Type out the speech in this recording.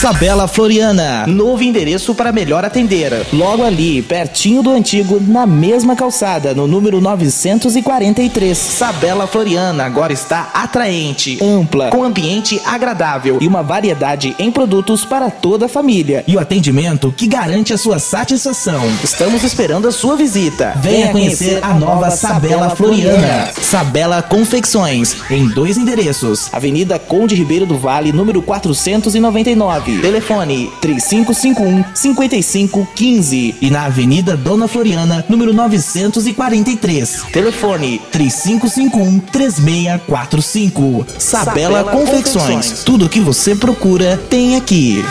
Sabela Floriana, novo endereço para melhor atender. Logo ali, pertinho do antigo, na mesma calçada, no número 943. Sabela Floriana agora está atraente, ampla, com ambiente agradável e uma variedade em produtos para toda a família. E o atendimento que garante a sua satisfação. Estamos esperando a sua visita. Venha conhecer a nova Sabela Floriana. Sabela Confecções, em dois endereços. Avenida Conde Ribeiro do Vale, número 499. Telefone 3551 5515 e na Avenida Dona Floriana, número 943. Telefone 3551 3645. Sabela, Confecções. Tudo o que você procura tem aqui.